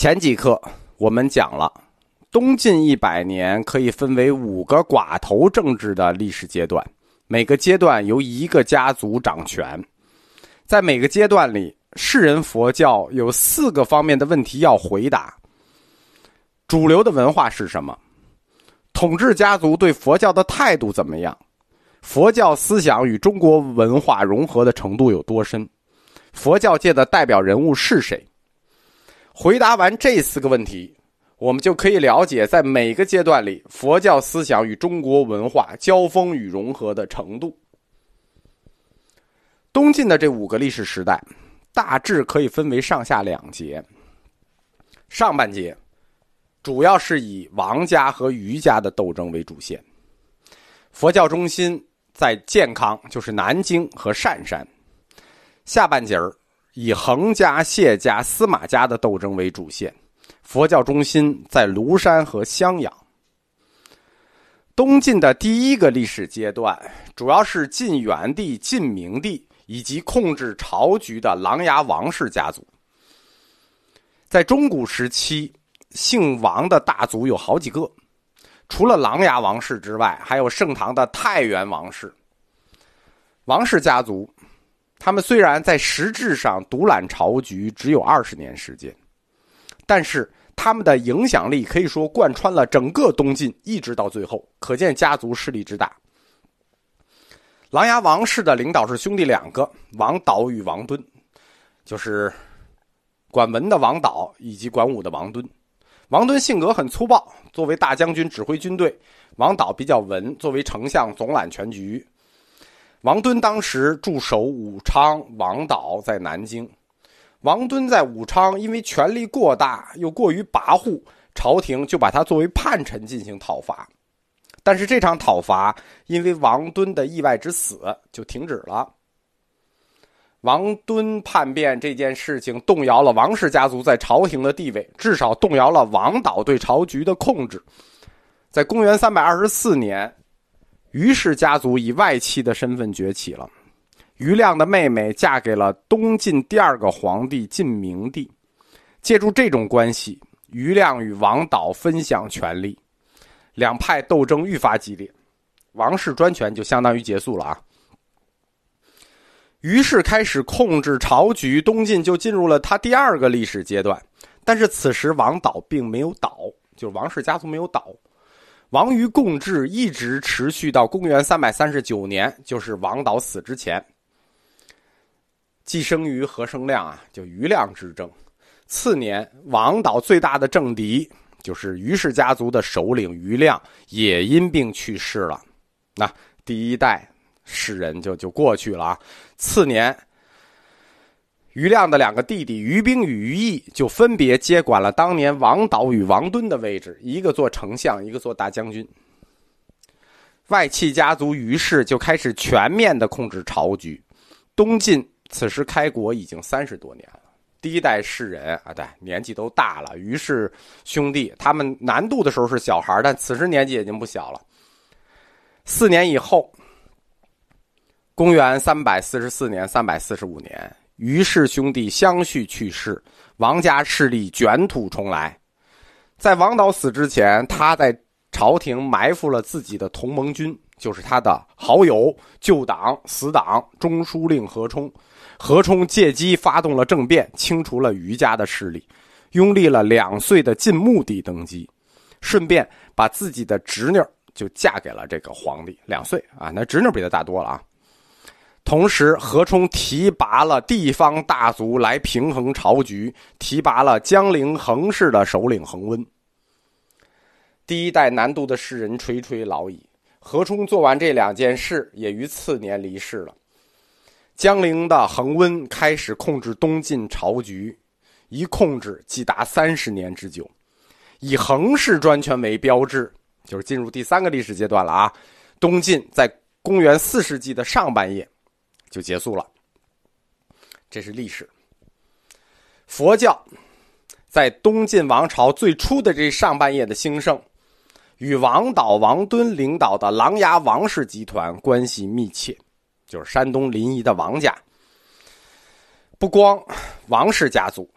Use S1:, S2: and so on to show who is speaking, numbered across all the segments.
S1: 前几课我们讲了，东晋一百年可以分为五个寡头政治的历史阶段，每个阶段由一个家族掌权。在每个阶段里，世人佛教有四个方面的问题要回答：主流的文化是什么？统治家族对佛教的态度怎么样？佛教思想与中国文化融合的程度有多深？佛教界的代表人物是谁？回答完这四个问题，我们就可以了解在每个阶段里佛教思想与中国文化交锋与融合的程度。东晋的这五个历史时代，大致可以分为上下两节。上半节主要是以王家和余家的斗争为主线，佛教中心在建康，就是南京和单山。下半节儿。以恒家、谢家、司马家的斗争为主线，佛教中心在庐山和襄阳。东晋的第一个历史阶段，主要是晋元帝、晋明帝以及控制朝局的琅琊王氏家族。在中古时期，姓王的大族有好几个，除了琅琊王氏之外，还有盛唐的太原王氏。王氏家族。他们虽然在实质上独揽朝局只有二十年时间，但是他们的影响力可以说贯穿了整个东晋，一直到最后，可见家族势力之大。琅琊王氏的领导是兄弟两个，王导与王敦，就是管文的王导以及管武的王敦。王敦性格很粗暴，作为大将军指挥军队；王导比较文，作为丞相总揽全局。王敦当时驻守武昌，王导在南京。王敦在武昌，因为权力过大又过于跋扈，朝廷就把他作为叛臣进行讨伐。但是这场讨伐因为王敦的意外之死就停止了。王敦叛变这件事情动摇了王氏家族在朝廷的地位，至少动摇了王导对朝局的控制。在公元三百二十四年。于氏家族以外戚的身份崛起了，于亮的妹妹嫁给了东晋第二个皇帝晋明帝，借助这种关系，于亮与王导分享权力，两派斗争愈发激烈，王室专权就相当于结束了啊。于是开始控制朝局，东晋就进入了他第二个历史阶段，但是此时王导并没有倒，就是王氏家族没有倒。王于共治一直持续到公元三百三十九年，就是王导死之前。既生于何生亮啊，就余亮之争。次年，王导最大的政敌就是于氏家族的首领余亮，也因病去世了。那第一代世人就就过去了啊。次年。余亮的两个弟弟余兵与余毅就分别接管了当年王导与王敦的位置，一个做丞相，一个做大将军。外戚家族于氏就开始全面的控制朝局。东晋此时开国已经三十多年了，第一代世人啊，对，年纪都大了。于氏兄弟他们南渡的时候是小孩，但此时年纪已经不小了。四年以后，公元三百四十四年、三百四十五年。于氏兄弟相续去世，王家势力卷土重来。在王导死之前，他在朝廷埋伏了自己的同盟军，就是他的好友、旧党、死党中书令何冲。何冲借机发动了政变，清除了余家的势力，拥立了两岁的晋穆帝登基，顺便把自己的侄女就嫁给了这个皇帝。两岁啊，那侄女比他大多了啊。同时，何冲提拔了地方大族来平衡朝局，提拔了江陵衡氏的首领恒温。第一代南渡的士人垂垂老矣。何冲做完这两件事，也于次年离世了。江陵的恒温开始控制东晋朝局，一控制即达三十年之久，以衡氏专权为标志，就是进入第三个历史阶段了啊！东晋在公元四世纪的上半叶。就结束了。这是历史。佛教在东晋王朝最初的这上半叶的兴盛，与王导、王敦领导的琅琊王氏集团关系密切，就是山东临沂的王家。不光王氏家族，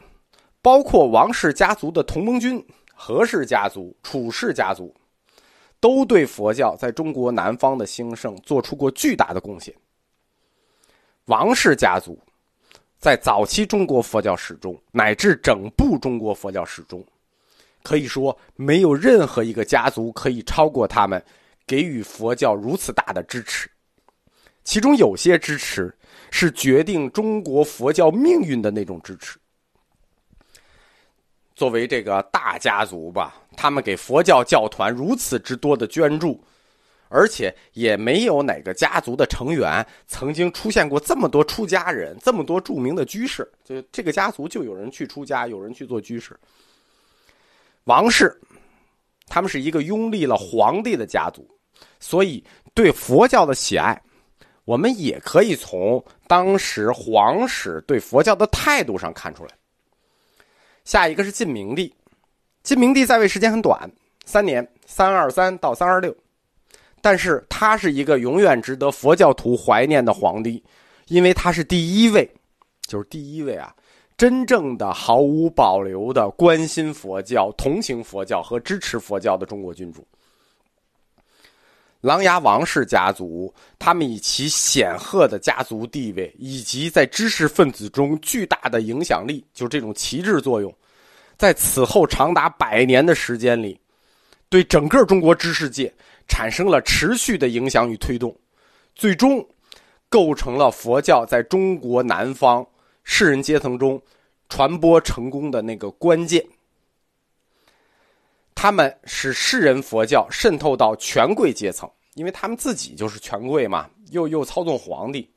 S1: 包括王氏家族的同盟军何氏家族、楚氏家族，都对佛教在中国南方的兴盛做出过巨大的贡献。王氏家族在早期中国佛教史中，乃至整部中国佛教史中，可以说没有任何一个家族可以超过他们，给予佛教如此大的支持。其中有些支持是决定中国佛教命运的那种支持。作为这个大家族吧，他们给佛教教团如此之多的捐助，而且也没有哪个家族的成员曾经出现过这么多出家人，这么多著名的居士。就这个家族就有人去出家，有人去做居士。王氏，他们是一个拥立了皇帝的家族，所以对佛教的喜爱。我们也可以从当时皇室对佛教的态度上看出来。下一个是晋明帝，晋明帝在位时间很短，三年，三二三到三二六，但是他是一个永远值得佛教徒怀念的皇帝，因为他是第一位，就是第一位啊，真正的毫无保留的关心佛教、同情佛教和支持佛教的中国君主。琅琊王氏家族，他们以其显赫的家族地位以及在知识分子中巨大的影响力，就这种旗帜作用，在此后长达百年的时间里，对整个中国知识界产生了持续的影响与推动，最终构成了佛教在中国南方士人阶层中传播成功的那个关键。他们使世人佛教渗透到权贵阶层，因为他们自己就是权贵嘛，又又操纵皇帝，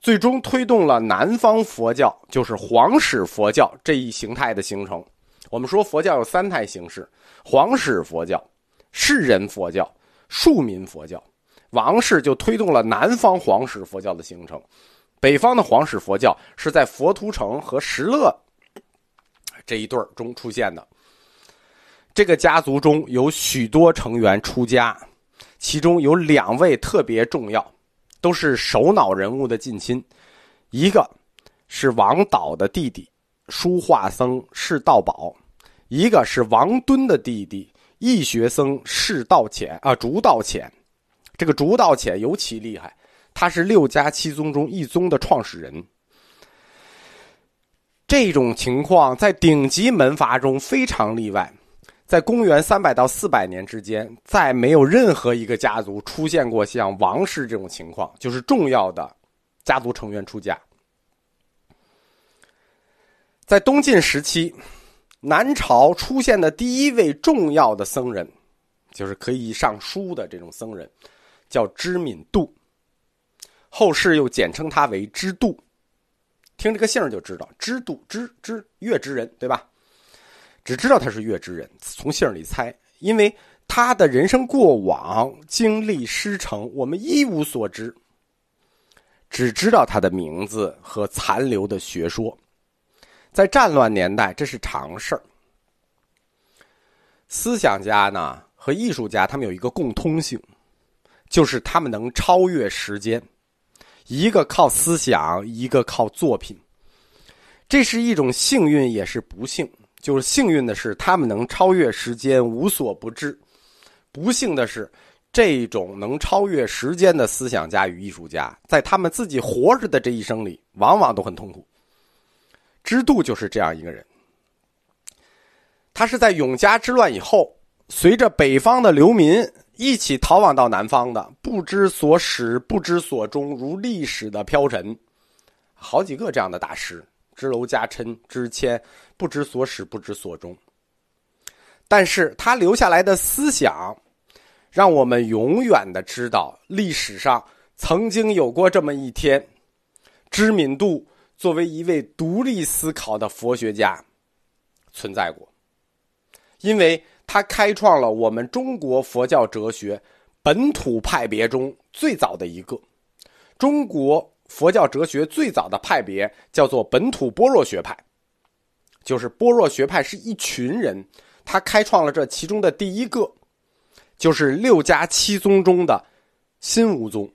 S1: 最终推动了南方佛教，就是皇室佛教这一形态的形成。我们说佛教有三态形式：皇室佛教、世人佛教、庶民佛教。王氏就推动了南方皇室佛教的形成，北方的皇室佛教是在佛图澄和石勒这一对中出现的。这个家族中有许多成员出家，其中有两位特别重要，都是首脑人物的近亲。一个是王导的弟弟书画僧释道宝，一个是王敦的弟弟义学僧释道潜啊，竺道潜。这个竺道潜尤其厉害，他是六家七宗中一宗的创始人。这种情况在顶级门阀中非常例外。在公元三百到四百年之间，再没有任何一个家族出现过像王氏这种情况，就是重要的家族成员出家。在东晋时期，南朝出现的第一位重要的僧人，就是可以上书的这种僧人，叫知敏度，后世又简称他为知度。听这个姓就知道，知度知知月之人，对吧？只知道他是月之人，从姓里猜，因为他的人生过往经历师承，我们一无所知。只知道他的名字和残留的学说，在战乱年代这是常事儿。思想家呢和艺术家，他们有一个共通性，就是他们能超越时间，一个靠思想，一个靠作品。这是一种幸运，也是不幸。就是幸运的是，他们能超越时间，无所不知；不幸的是，这种能超越时间的思想家与艺术家，在他们自己活着的这一生里，往往都很痛苦。知度就是这样一个人，他是在永嘉之乱以后，随着北方的流民一起逃往到南方的，不知所始，不知所终，如历史的飘尘，好几个这样的大师。知楼家琛、知谦，不知所始，不知所终。但是他留下来的思想，让我们永远的知道历史上曾经有过这么一天。知敏度作为一位独立思考的佛学家存在过，因为他开创了我们中国佛教哲学本土派别中最早的一个。中国。佛教哲学最早的派别叫做本土般若学派，就是般若学派是一群人，他开创了这其中的第一个，就是六家七宗中的新无宗，